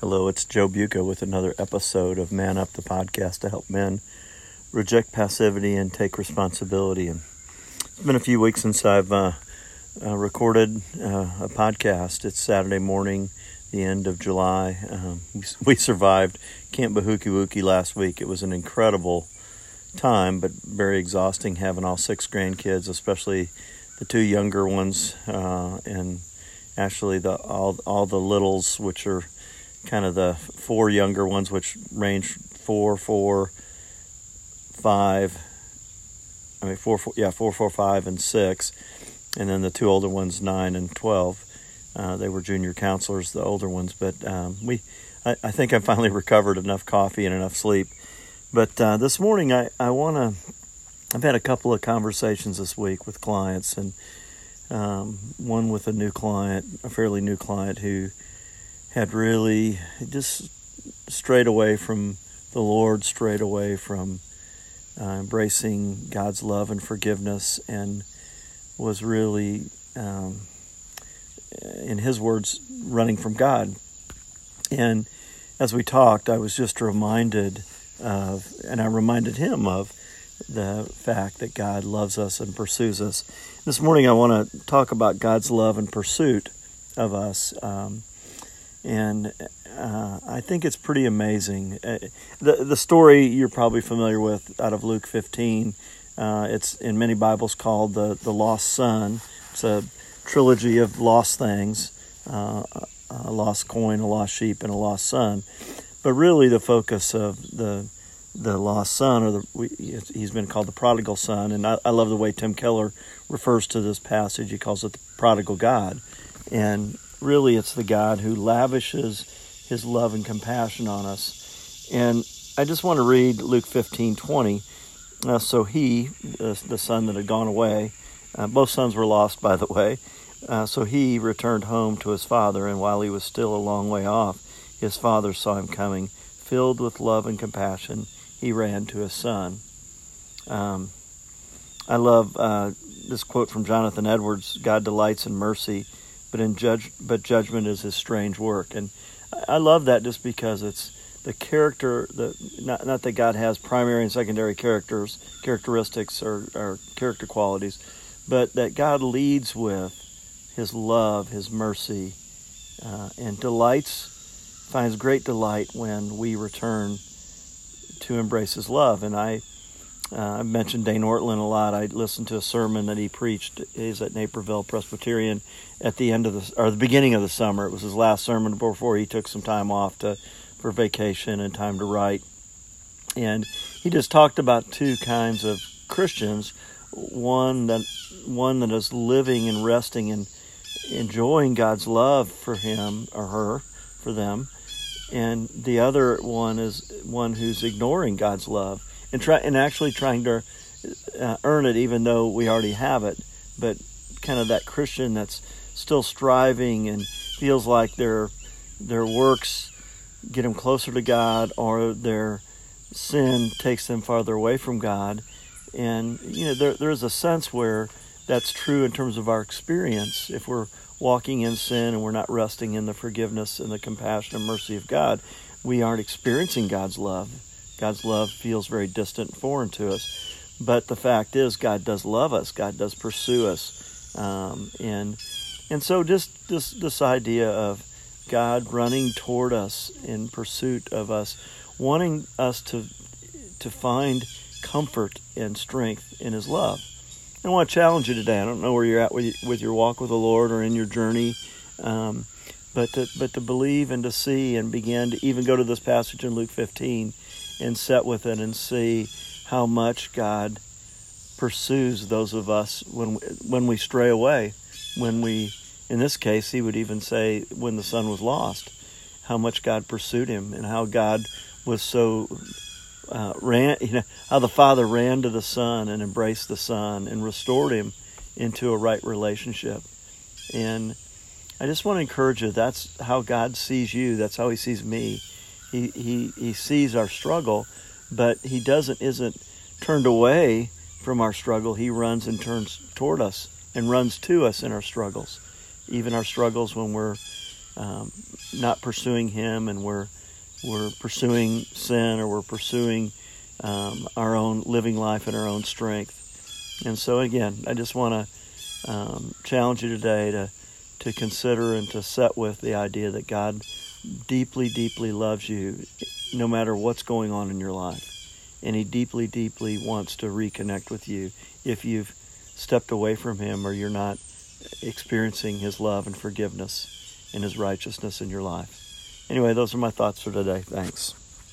Hello, it's Joe Buca with another episode of Man Up the podcast to help men reject passivity and take responsibility. And it's been a few weeks since I've uh, uh, recorded uh, a podcast. It's Saturday morning, the end of July. Um, we, we, survived Camp Bahuki last week. It was an incredible time, but very exhausting having all six grandkids, especially the two younger ones, uh, and actually the all all the littles, which are kind of the four younger ones, which range four, four, five. I mean, four, four, yeah, four, four, five, and six, and then the two older ones, nine and twelve. Uh, they were junior counselors, the older ones, but um, we, I, I, think I finally recovered enough coffee and enough sleep. But uh, this morning, I, I want to. I've had a couple of conversations this week with clients, and um, one with a new client, a fairly new client who had really just strayed away from the Lord, strayed away from uh, embracing God's love and forgiveness, and was really, um, in his words, running from God. And as we talked, I was just reminded of, and I reminded him of, the fact that God loves us and pursues us. This morning, I want to talk about God's love and pursuit of us. Um, and uh, I think it's pretty amazing. Uh, the the story you're probably familiar with out of Luke 15. Uh, it's in many Bibles called the the lost son. It's a trilogy of lost things: uh, a lost coin, a lost sheep, and a lost son. But really, the focus of the the lost son, or the he's been called the prodigal son, and I, I love the way Tim Keller refers to this passage. He calls it the prodigal God, and really it's the God who lavishes his love and compassion on us. And I just want to read Luke 15 20. Uh, so he, the son that had gone away, uh, both sons were lost, by the way. Uh, so he returned home to his father, and while he was still a long way off, his father saw him coming. Filled with love and compassion, he ran to his son. Um, I love uh, this quote from Jonathan Edwards God delights in mercy but in judge but judgment is his strange work. And i love that just because it's the character the not, not that god has primary and secondary characters characteristics or, or character qualities but that god leads with his love his mercy uh, and delights finds great delight when we return to embrace his love. And i uh, I mentioned Dane Ortlund a lot. I listened to a sermon that he preached. He's at Naperville Presbyterian at the end of the or the beginning of the summer. It was his last sermon before he took some time off to for vacation and time to write. And he just talked about two kinds of Christians. One that one that is living and resting and enjoying God's love for him or her, for them, and the other one is one who's ignoring God's love and try and actually trying to uh, earn it, even though we already have it. But kind of that Christian that's still striving and feels like their their works get them closer to God, or their sin takes them farther away from God. And you know, there there's a sense where that's true in terms of our experience. If we're walking in sin and we're not resting in the forgiveness and the compassion and mercy of God, we aren't experiencing God's love God's love feels very distant and foreign to us. But the fact is, God does love us. God does pursue us, um, and and so just this this idea of God running toward us in pursuit of us, wanting us to to find comfort and strength in His love. I want to challenge you today. I don't know where you're at with with your walk with the Lord or in your journey, um, but to, but to believe and to see and begin to even go to this passage in Luke 15 and sit with it and see how much God pursues those of us when we, when we stray away. When we, in this case, he would even say when the son was lost, how much God pursued him and how God was so uh, ran. You know how the father ran to the son and embraced the son and restored him into a right relationship. And I just want to encourage you. That's how God sees you. That's how He sees me. He, he, he sees our struggle, but he doesn't isn't turned away from our struggle. He runs and turns toward us and runs to us in our struggles, even our struggles when we're um, not pursuing Him and we're we're pursuing sin or we're pursuing um, our own living life and our own strength. And so again, I just want to um, challenge you today to to consider and to set with the idea that God deeply, deeply loves you, no matter what's going on in your life, and He deeply, deeply wants to reconnect with you if you've stepped away from Him or you're not experiencing His love and forgiveness and His righteousness in your life. Anyway, those are my thoughts for today. Thanks.